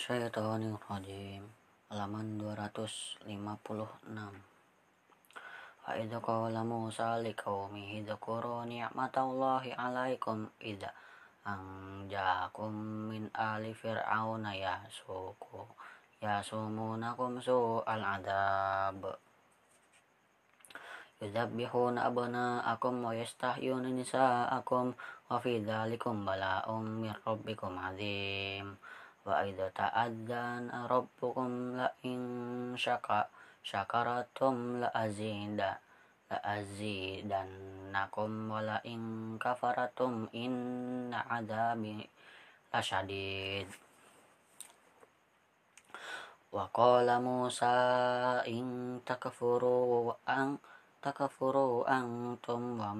Minasyaitonirrajim Halaman 256 Fa'idha qawla Musa liqawmihi dhukuru ni'matallahi alaikum idha anja'akum min ali fir'auna yasuku yasumunakum su'al adab yudabbihuna abna'akum wa yastahyuna nisa'akum wa fi dhalikum bala'um min rabbikum azim wa idza ta'adzana rabbukum la in syaka syakaratum la azida la azidannakum wa la in kafaratum inna adabi lasyadid wa qala Musa in takfuru an takfuru antum wa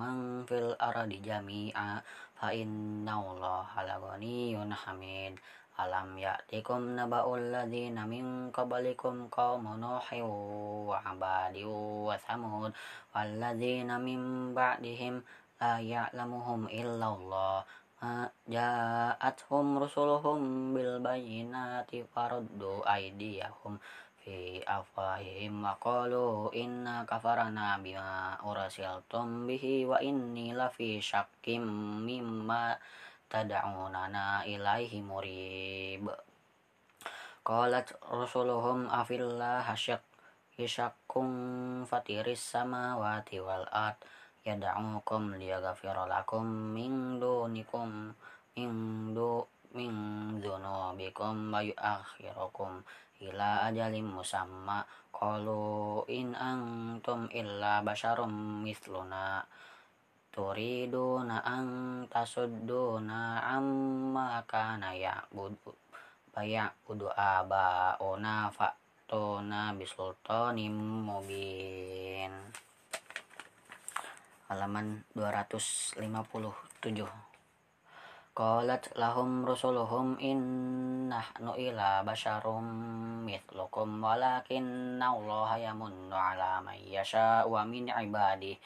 man fil ardi jami'a fa inna allaha laghaniyun hamid Alam ya'tikum naba'ul ladzina min qablikum qaumun nuhin wa 'abadin wa thamud wal ladzina min ba'dihim la ya'lamuhum illallah ma ja'atuhum rusuluhum bil bayyinati faraddu tad'unana ilaihi murib. Qalat rusuluhum afillah hasyak hisyakum fatiris samawati wal ard yad'ukum liyaghfira lakum min dunikum min du min dzunubikum wa yu'akhirukum ila ajalin musamma. Qalu in antum illa basyarum misluna turiduna an tasudduna amma kana ya'budu ya'budu aba'una fa'tuna bisultanim mubin. Halaman 257 Qalat lahum rusuluhum innahnu ila basyarum mithlukum walakinna Allah yamunnu ala man yasha wa min ibadihi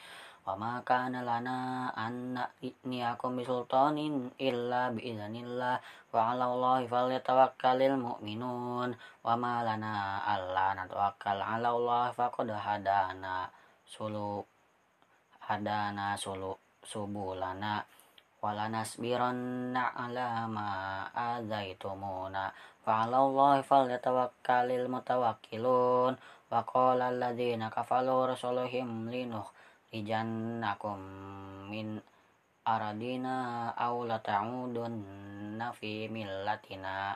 wa ma kana lana an na'niyakum bisultanin illa biiznillah. Wa 'ala Allahi falyatawakkalul mu'minun. Wa ma lana alla natawakkal 'ala Allah faqad hadana sulu hadana sulu subulana. Walanasbiranna ala ma adzaitumuna wa 'ala Allahi falyatawakkalul mutawakkilun. Wa qala alladziina kafaru rasulihim linuh ijannakum min aradina aw lata'udunna fi millatina.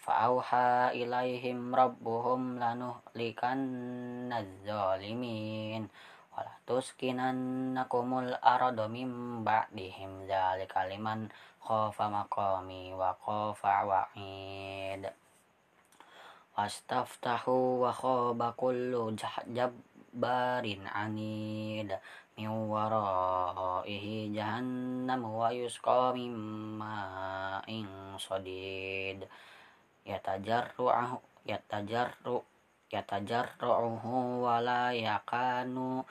Fa'auha ilaihim rabbuhum lanuhlikanna az-zalimin wala tuskinannakumul arada min ba'dihim. Dzalika liman khafa maqami wa khafa wa'id. Wastaftahu wa barin anid min waraihi jahannam wa yusqa min ma'in sadid. Yatajarru'ahu yatajarru yatajarru'uhu wa la yakanu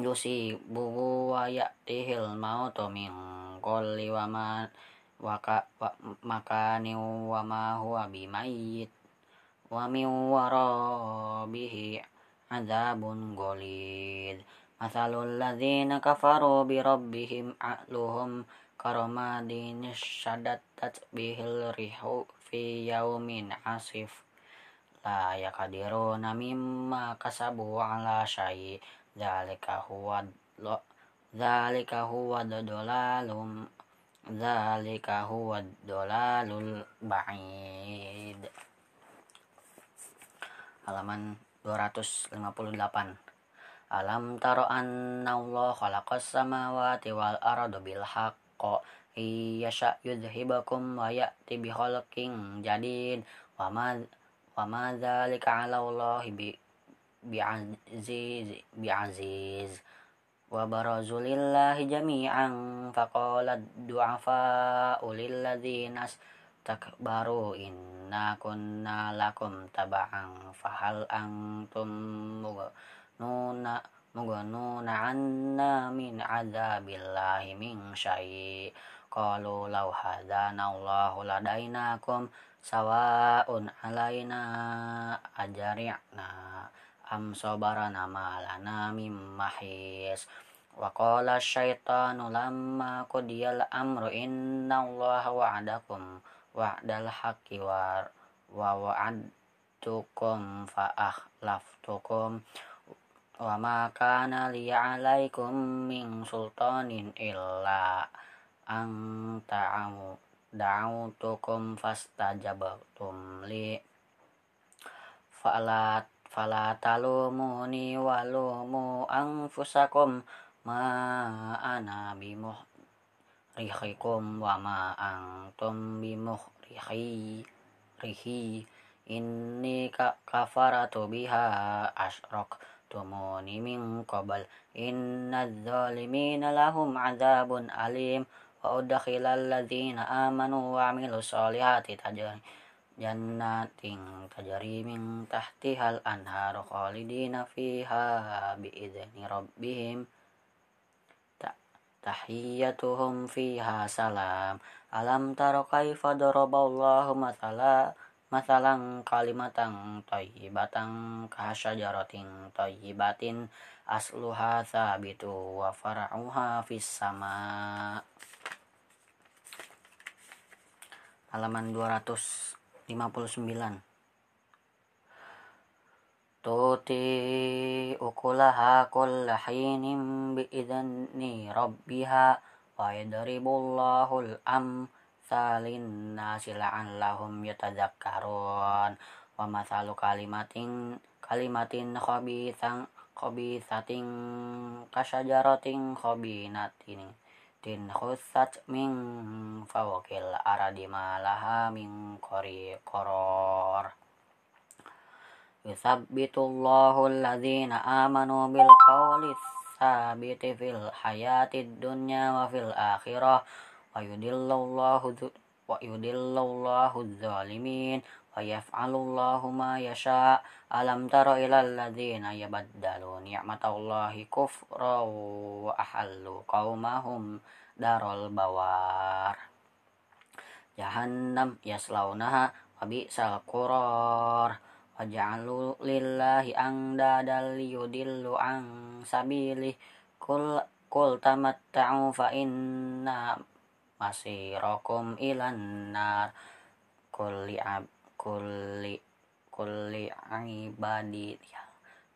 yusibuhu wa ya'tihil mautu min kulli wa ma waka wa makani wa ma huwa bimayyit wa min warabihi azabun golid Masalul ladzina kafaru bi rabbihim a'luhum karamadin syaddatat bihil rihu fi yaumin asif. La yakadiruna mimma kasabu ala syai. Dzalika huwa dzalika huwa dalalum dzalika huwa dalalul ba'id. Halaman 258 Alam taro anna Allah khalaqas samawati wal arda bil haqq yasha yudhibakum wa ya'ti bi khalqin jadid. Wa ma wa 'ala Allah bi bi'aziz bi'aziz wa barazu lillahi jami'an. Faqala du'afa lil ladzina takbaru inna kunna lakum taba'an fahal antum mughnuna mughnuna anna min adzabillahi min syai qalu law hadana Allahu ladainakum sawa'un alaina ajari'na am sabarana malana mim mahis wa qala syaitanu lamma qudiyal amru inna Allah wa'adakum wa'dal haqqi wa wa wa'adtukum fa akhlaftukum wa ma kana li 'alaikum min sultanin illa ang ta'amu da'utukum fastajabtum li fala fala talumuni walumu anfusakum ma ana bimuh rihikum wa ma antum bimuh rihi inni ka kafaratu biha asyrok tumuni min qabal inna zalimina lahum azabun alim. Wa udkhilal ladzina amanu wa amilu sholihati tajri jannatin tajri min tahtihal anharu khalidina fiha bi idzni rabbihim tahiyyatuhum fiha salam. Alam tara kaifa daraballahu mathala masalang kalimatan tayyibatan kasyajaratin tayyibatin asluha thabitu wa far'uha fis sama. Halaman 259 Tuti ukulaha kulla hinin biidni rabbiha wa yadribullahu al-amsalin nasi la'allahum yatadzakkarun wa masalu kalimatin kalimatin khabithan khabithatin kasyajaratin khabinatin tin khusat min fawqil aradi malaha min qori koror yusabbitullahu alladhina amanu bil qawli sabiti fil hayatid dunya wa fil akhirah wa yudillallahu zalimin wa yaf'alullahu ma yasha. Alam tara ilal ladzina yabaddalu ni'matallahi kufra wa ahallu qaumahum darul bawar. Jahannam yaslaunaha wa bi'sal qurar wa ja'alu lillahi angdadal yudillu an sabilih. Kul kul tamatta'u fa inna masirakum ilan nar. Kulli ab kulli kulli ibadiyah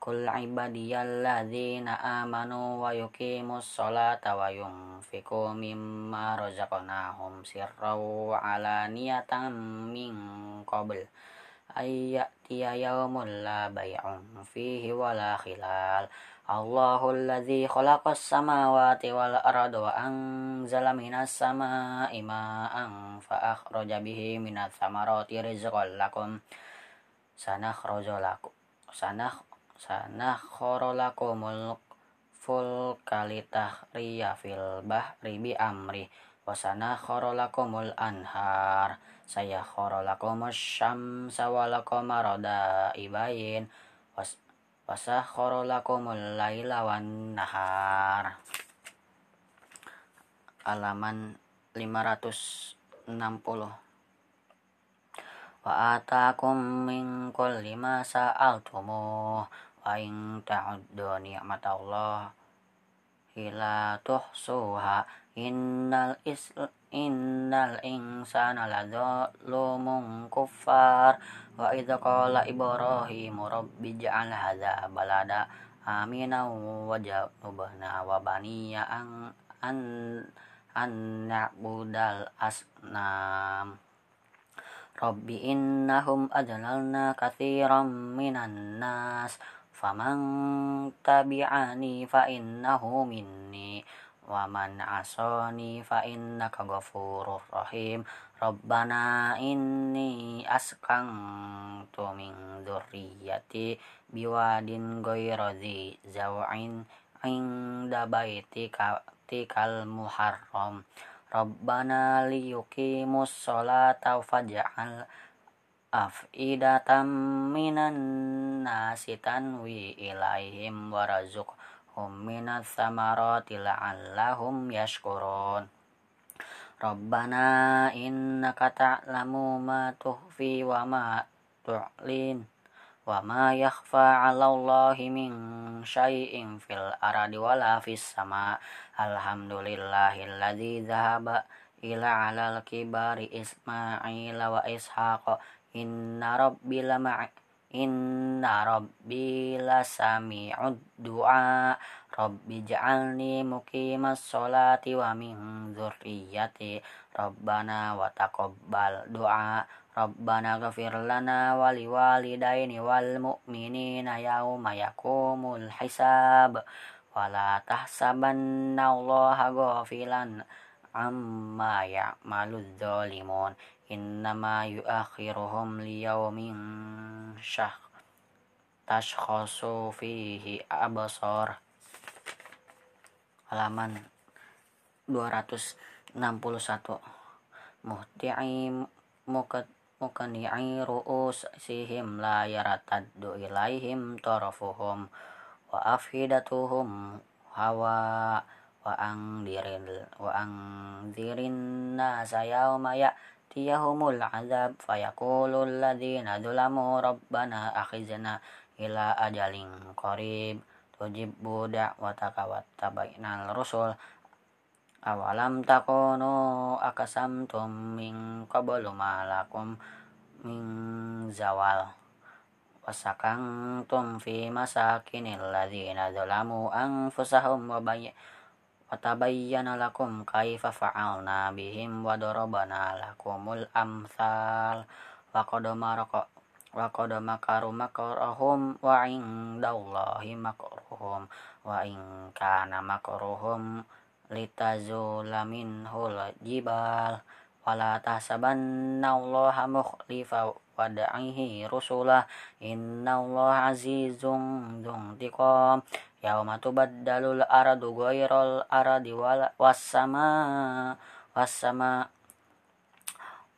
kul ibadiyalladzina amanu wa yuqimus sholata wa yunfiqu mimma razaqnahum sirran wa alaniyatan min qabl. Ayyatiya yaumul la bay'un fihi wala khilal Allahul ladzi khalaqas samawati wal arda wa anzala minas samaa'i ma'an fa akhraja bihi minats samarati rizqan lakum sanakhruju lakum sanakh sanakhru lakumul fulka litahriya fil bahri bi amri saya khara lakumus syamsa wal qamara daibain wasakhara lakumul laila wan nahar. Halaman 560 wa atakum min kulli ma sa'altumuh. Wa in ta'uddu ni'matallah ila tuhsuha. Innal isl innal insana ladzalumun kuffar. Wa idza qala ibrahim rabbi ij'al hadza balada amina wa ja'alna wa baniya an an an na'budal asnam. Rabbi innahum adlalna kathiran minan nas. Faman tabi'ani fa innahu minni wa man asani fa innaka ghafurur rahim. Rabbana inni askantu min dzurriyyati biwadin ghayra dzi zaw'in inda baitika tikal muharram. Rabbana liyuqimus sholata faj'al af'idatam minan nasi tanwi ilaihim hum minas samarati la'allahum yashkurun. Rabbana innaka ta'lamu ma tuhfi wa ma tu'lin wa ma yakhfa 'ala Allahi min syai'in fil ardi wala fis sama. Alhamdulillahilladzi dhahaba ila 'alal kibari isma'ila wa ishaq inna rabbi lama inna rabbi lasami'ud du'a. Rabbi ja'alni muqimas sholati wa min dzurriyyati rabbana wa taqabbal du'a. Rabbana ghafir lana wa liwalidayni wal mu'minina yauma yakumul hisab. Wa la tahsabanna allaha ghafilan amma ya'maludz zalimun innama yuakhiruhum liyaumin syah. Tashkhasu fihi absar. Halaman 261 muhti'i mukat mukani'i ru'us sihim la yarataddu ilaihim tarafuhum wa afidatuhum hawa wa angdiril wa angdirin nasa yauma ya ya'tiyahumul azab fayaqulul ladzina dzalamu rabbana akhizna ila ajalin qarib tujibbu da'wataka wattabainal rusul awalam takunu akasamtum min qablu malakum min zawal wasakangtum fi masakinil ladzina dzalamu anfusahum wa Watabayyana lakum kaifa fa'alna bihim wa darabana lakumul amsal. Wa qad maraka wa qad makaru makrahum wa indallahi makruhum wa in kana makruhum litazula minhul jibal. Wala tahsabanna allaha mukhlifa wad'ihi rusulah. Innallaha azizun dzuntiqam yauma tubaddalul aradu ghairal aradi wassama wassama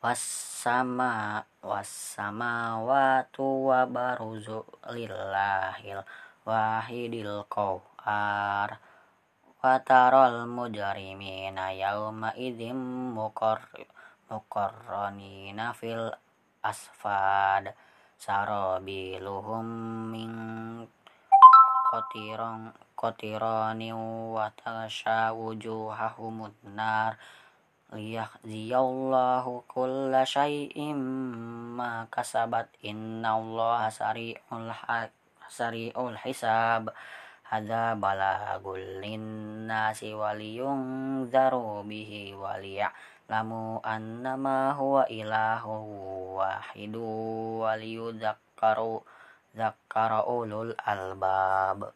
wassama wassamawatu wa baruzu lillahil wahidil qawar wa taral mujrimina yauma idzim muqarranina fil asfad. Sarabiluhum min kotirong kotironi wa tasha wujuhahumun nar. Liyahziyallahu kulla syai'im ma kasabat. Innallaha sari'ul sari'ul hisab. Hadza balagul linnasi waliyung zaru bihi waliya'lamu annama huwa ilahu wahidu waliyudzakkaru يتذكر أولو الألباب.